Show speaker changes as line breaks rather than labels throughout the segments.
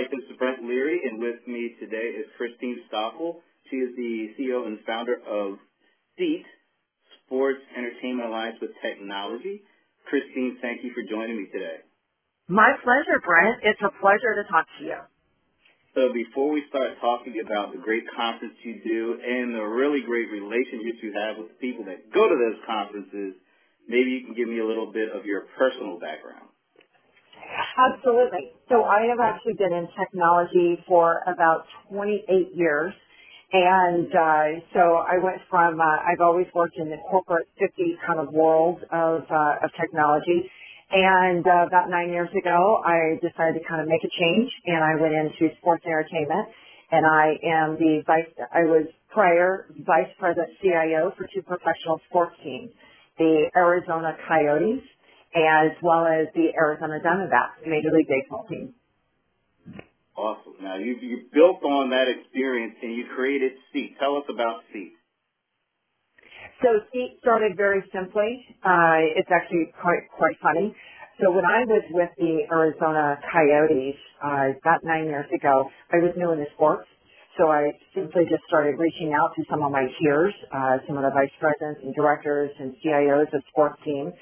right, this is Brent Leary, and with me today is Christine Stoffel. She is the CEO and founder of SEAT, Sports Entertainment Alliance with Technology. Christine, thank you for joining me today.
My pleasure, Brent. It's a pleasure to talk to you.
So before we start talking about the great conference you do and the really great relationships you have with the people that go to those conferences, maybe you can give me a little bit of your personal background.
Absolutely. So I have actually been in technology for about 28 years. And uh, so I went from, uh, I've always worked in the corporate 50 kind of world of, uh, of technology. And uh, about nine years ago, I decided to kind of make a change and I went into sports entertainment. And I am the vice, I was prior vice president CIO for two professional sports teams, the Arizona Coyotes as well as the Arizona Diamondbacks Major League Baseball team.
Awesome. Now you you built on that experience and you created Seat. Tell us about Seat.
So Seat started very simply. Uh, it's actually quite quite funny. So when I was with the Arizona Coyotes uh, about nine years ago, I was new in the sports. So I simply just started reaching out to some of my peers, uh, some of the vice presidents and directors and CIOs of sports teams,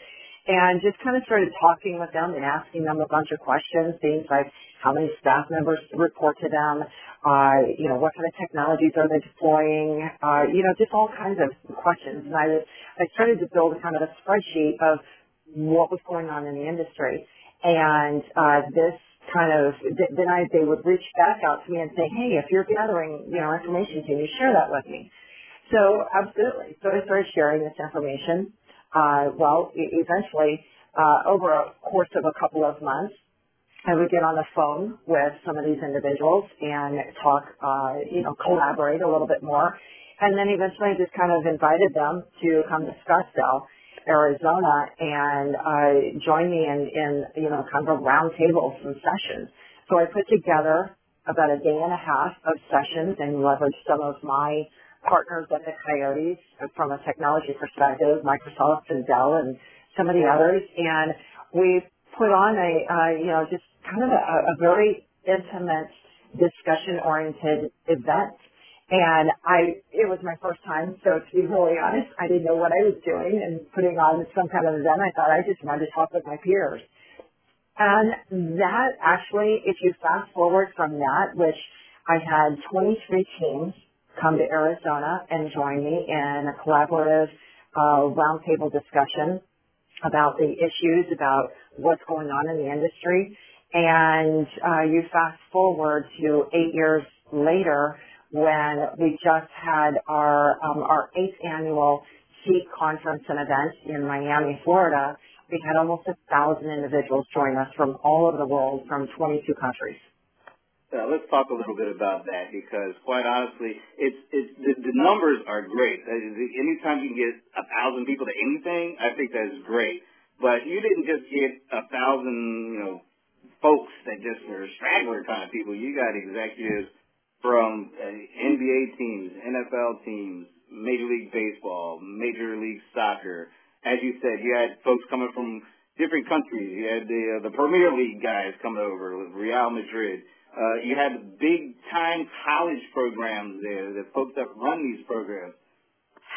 and just kind of started talking with them and asking them a bunch of questions, things like how many staff members report to them, uh, you know, what kind of technologies are they deploying, uh, you know, just all kinds of questions. And I, I started to build kind of a spreadsheet of what was going on in the industry. And uh, this kind of, then I, they would reach back out to me and say, hey, if you're gathering, you know, information, can you share that with me? So absolutely. So I started sharing this information uh, well, eventually, uh, over a course of a couple of months, I would get on the phone with some of these individuals and talk, uh, you know, collaborate a little bit more. And then eventually I just kind of invited them to come to Scottsdale, Arizona and, uh, join me in, in, you know, kind of a round table, some sessions. So I put together about a day and a half of sessions and leveraged some of my partners at the Coyotes from a technology perspective, Microsoft and Dell and some of the others. And we put on a, uh, you know, just kind of a, a very intimate discussion-oriented event. And I, it was my first time, so to be really honest, I didn't know what I was doing and putting on some kind of event. I thought I just wanted to talk with my peers. And that actually, if you fast forward from that, which I had 23 teams come to Arizona and join me in a collaborative uh, roundtable discussion about the issues, about what's going on in the industry. And uh, you fast forward to eight years later when we just had our um, our eighth annual SEAT conference and event in Miami, Florida. We had almost a thousand individuals join us from all over the world, from 22 countries.
Let's talk a little bit about that because, quite honestly, it's it's the, the numbers are great. Anytime you can get a thousand people to anything, I think that's great. But you didn't just get a thousand, you know, folks that just were straggler kind of people. You got executives from uh, NBA teams, NFL teams, Major League Baseball, Major League Soccer. As you said, you had folks coming from different countries. You had the uh, the Premier League guys coming over, with Real Madrid. Uh, you had big time college programs there, the folks that run these programs.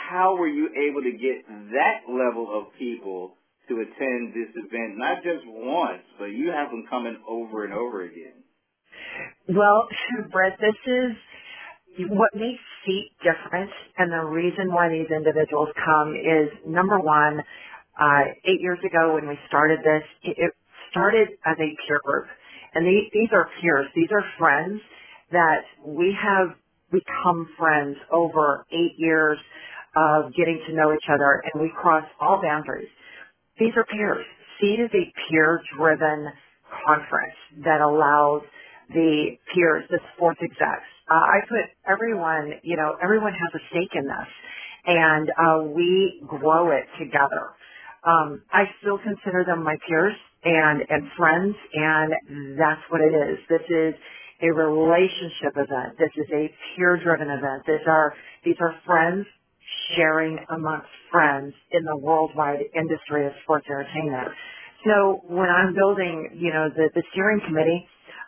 How were you able to get that level of people to attend this event, not just once, but you have them coming over and over again?
Well, Brent, this is what makes SEAT different, and the reason why these individuals come is number one, uh, eight years ago when we started this, it started as a peer group. And these, these are peers. These are friends that we have become friends over eight years of getting to know each other and we cross all boundaries. These are peers. SEAT is a peer-driven conference that allows the peers, the sports execs. Uh, I put everyone, you know, everyone has a stake in this and uh, we grow it together. Um, I still consider them my peers and and friends, and that's what it is. This is a relationship event. This is a peer-driven event. These are these are friends sharing amongst friends in the worldwide industry of sports entertainment. So when I'm building, you know, the, the steering committee,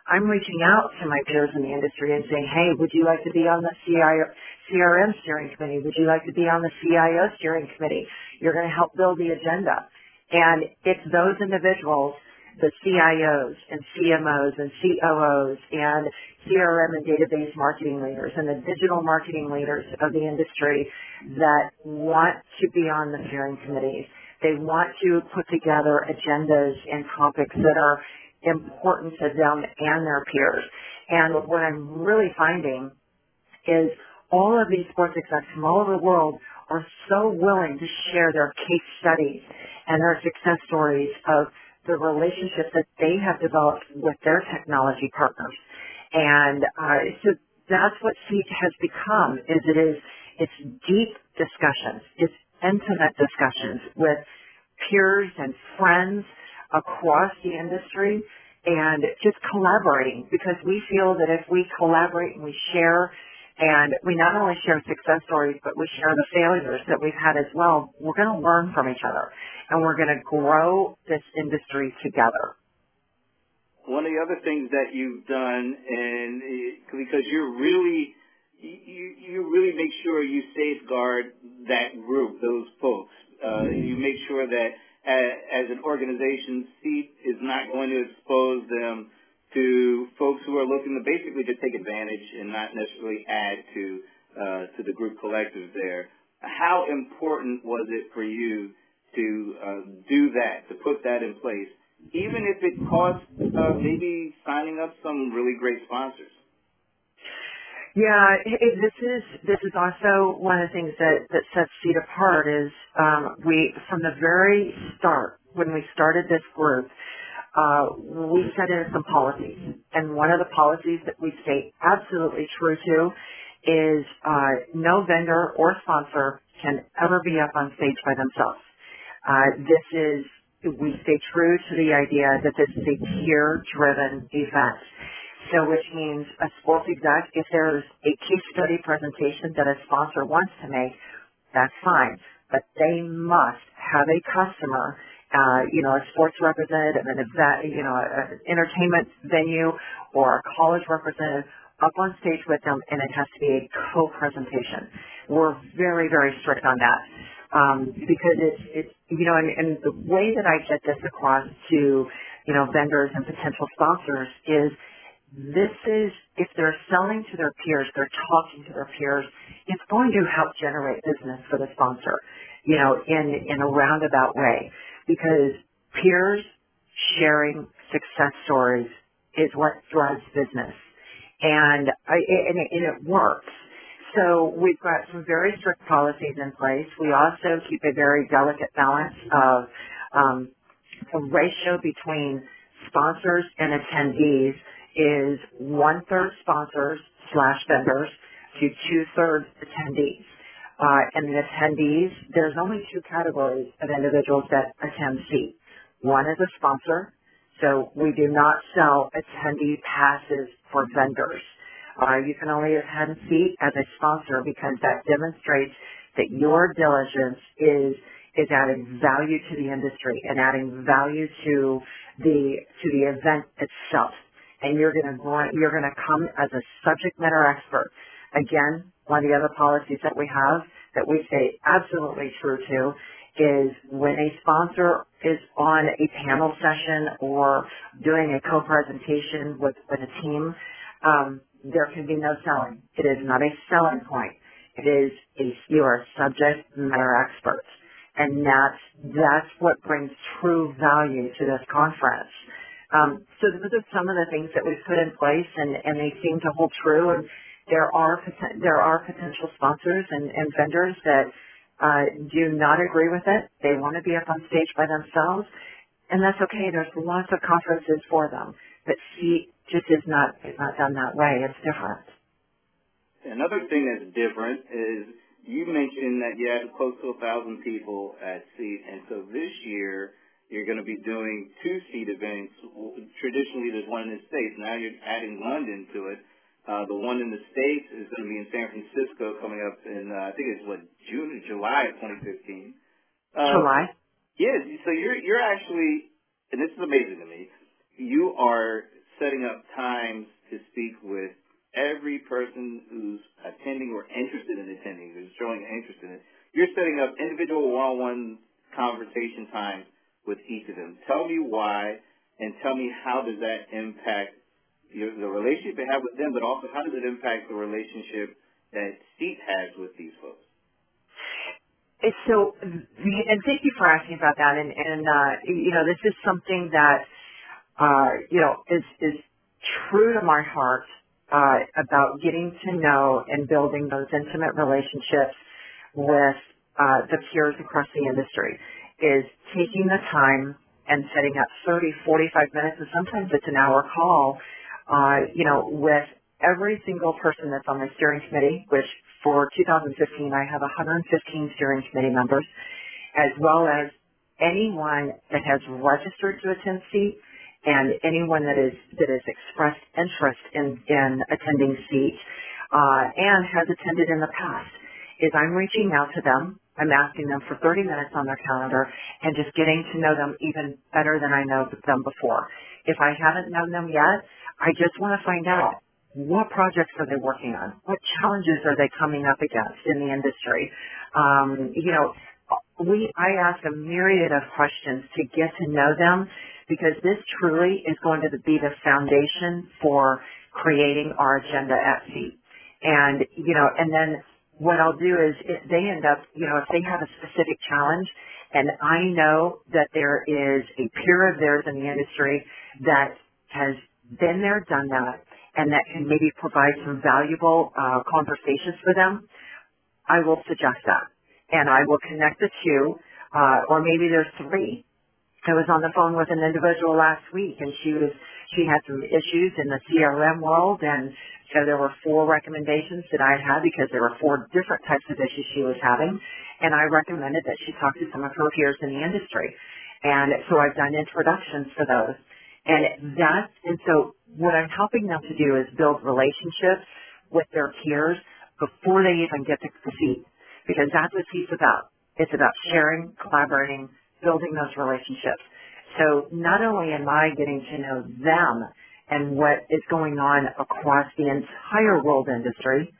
I'm reaching out to my peers in the industry and saying, hey, would you like to be on the CIO, CRM steering committee? Would you like to be on the CIO steering committee? You're going to help build the agenda. And it's those individuals, the CIOs and CMOs and COOs and CRM and database marketing leaders and the digital marketing leaders of the industry that want to be on the steering committees. They want to put together agendas and topics that are important to them and their peers. And what I'm really finding is all of these sports execs from all over the world are so willing to share their case studies and their success stories of the relationships that they have developed with their technology partners. And uh, so that's what Seat has become is it is it's deep discussions, it's intimate discussions with peers and friends across the industry and just collaborating because we feel that if we collaborate and we share and we not only share success stories, but we share the failures that we've had as well, we're going to learn from each other and we're going to grow this industry together.
One of the other things that you've done, and because you're really, you, you really make sure you safeguard that group, those folks. Uh, you make sure that as an organization, Seat is not going to expose them to folks who are looking to basically just take advantage and not necessarily add to uh, to the group collective there. How important was it for you to uh, do that, to put that in place, even if it cost uh, maybe signing up some really great sponsors?
Yeah, it, this is this is also one of the things that that sets Seat apart is um, we from the very start when we started this group, uh, we set in some policies, and one of the policies that we stay absolutely true to is uh, no vendor or sponsor can ever be up on stage by themselves. Uh, this is we stay true to the idea that this is a peer-driven event. So which means a sports exec, if there's a case study presentation that a sponsor wants to make, that's fine. But they must have a customer, uh, you know, a sports representative, an event, you know, an entertainment venue or a college representative up on stage with them and it has to be a co-presentation. We're very, very strict on that. Um, because it's, it's, you know, and, and the way that I get this across to, you know, vendors and potential sponsors is this is, if they're selling to their peers, they're talking to their peers, it's going to help generate business for the sponsor, you know, in, in a roundabout way. Because peers sharing success stories is what drives business. And, and, it, and it works. So we've got some very strict policies in place. We also keep a very delicate balance of um, a ratio between sponsors and attendees is one third sponsors slash vendors to two thirds attendees. Uh, and the attendees, there's only two categories of individuals that attend Seat. One is a sponsor, so we do not sell attendee passes for vendors. Uh, you can only attend Seat as a sponsor because that demonstrates that your diligence is is adding value to the industry and adding value to the to the event itself and you're going to you're going to come as a subject matter expert. Again, one of the other policies that we have that we stay absolutely true to is when a sponsor is on a panel session or doing a co-presentation with, with a team, um, there can be no selling. It is not a selling point. It is a, you are a subject matter expert. And that's, that's what brings true value to this conference. Um, so those are some of the things that we've put in place, and, and they seem to hold true. And there are there are potential sponsors and, and vendors that uh, do not agree with it. They want to be up on stage by themselves, and that's okay. There's lots of conferences for them, but Seat just is not is not done that way. It's different.
Another thing that's different is you mentioned that you had close to a thousand people at Seat, and so this year you're going to be doing two Seat events. Traditionally, there's one in the States. Now you're adding London to it. Uh, the one in the States is going to be in San Francisco coming up in, uh, I think it's what, June or July of 2015.
Uh, July?
Yeah, so you're, you're actually, and this is amazing to me, you are setting up times to speak with every person who's attending or interested in attending, who's showing interest in it. You're setting up individual one-on-one conversation times with each of them. Tell me why, and tell me how does that impact your, the relationship you have with them, but also how does it impact the relationship that SEAT has with these folks?
So, and thank you for asking about that. And, and uh, you know, this is something that, uh, you know, is, is true to my heart uh, about getting to know and building those intimate relationships with uh, the peers across the industry is taking the time and setting up 30, 45 minutes, and sometimes it's an hour call, uh, you know, with every single person that's on the steering committee, which for 2015 I have 115 steering committee members, as well as anyone that has registered to attend SEAT and anyone that is that has expressed interest in, in attending SEAT uh, and has attended in the past. Is I'm reaching out to them. I'm asking them for 30 minutes on their calendar and just getting to know them even better than I know them before. If I haven't known them yet, I just want to find out what projects are they working on? What challenges are they coming up against in the industry? Um, you know, we I ask a myriad of questions to get to know them because this truly is going to be the foundation for creating our agenda at SEAT. And you know, and then what I'll do is if they end up, you know, if they have a specific challenge and I know that there is a peer of theirs in the industry that has been there, done that, and that can maybe provide some valuable uh, conversations for them, I will suggest that. And I will connect the two, uh, or maybe there's three. I was on the phone with an individual last week and she was, she had some issues in the CRM world and so there were four recommendations that I had because there were four different types of issues she was having and I recommended that she talk to some of her peers in the industry. And so I've done introductions for those. And that, and so what I'm helping them to do is build relationships with their peers before they even get to the SEAT, because that's what SEAT's about. It's about sharing, collaborating, building those relationships. So not only am I getting to know them and what is going on across the entire world industry,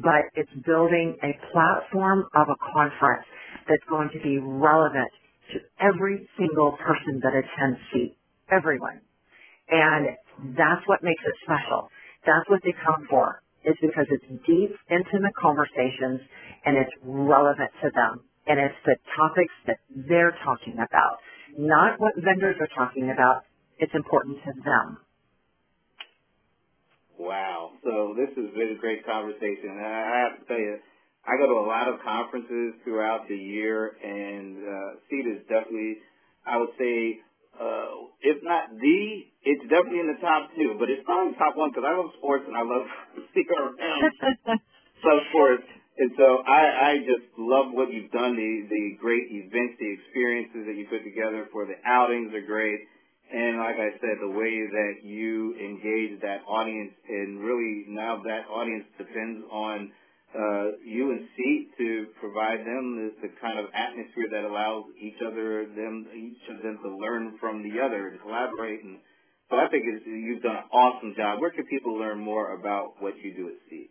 but it's building a platform of a conference that's going to be relevant to every single person that attends SEAT everyone. And that's what makes it special. That's what they come for. Is because it's deep, intimate conversations and it's relevant to them. And it's the topics that they're talking about. Not what vendors are talking about. It's important to them.
Wow. So this has been a great conversation. And I have to tell you, I go to a lot of conferences throughout the year, and uh, SEAT is definitely, I would say, uh, if not the, it's definitely in the top two, but it's probably top one because I love sports and I love around some sports. And so I, I just love what you've done, the, the great events, the experiences that you put together for the outings are great. And like I said, the way that you engage that audience and really now that audience depends on uh, you and SEAT to provide them the, the kind of atmosphere that allows each other them each of them to learn from the other and collaborate. And so I think it's, you've done an awesome job. Where can people learn more about what you do at SEAT?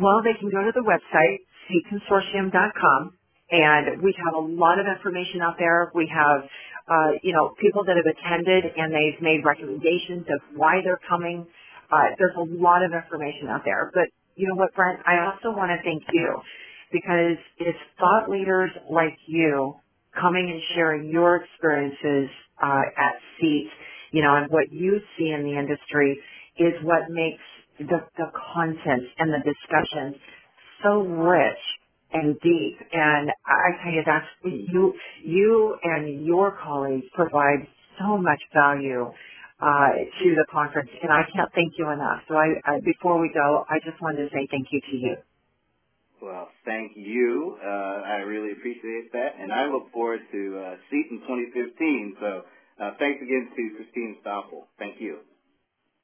Well, they can go to the website seatconsortium.com, and we have a lot of information out there. We have uh, you know, people that have attended and they've made recommendations of why they're coming. Uh, there's a lot of information out there, but you know what, Brent? I also want to thank you because it's thought leaders like you coming and sharing your experiences uh, at SEAT, you know, and what you see in the industry is what makes the, the content and the discussion so rich and deep. And I tell you, that's you, you and your colleagues provide so much value uh, to the conference, and I can't thank you enough. So I, I, before we go, I just wanted to say thank you to you.
Well, thank you. Uh, I really appreciate that, and I look forward to uh, SEAT in 2015. So uh, thanks again to Christine Stoffel. Thank you.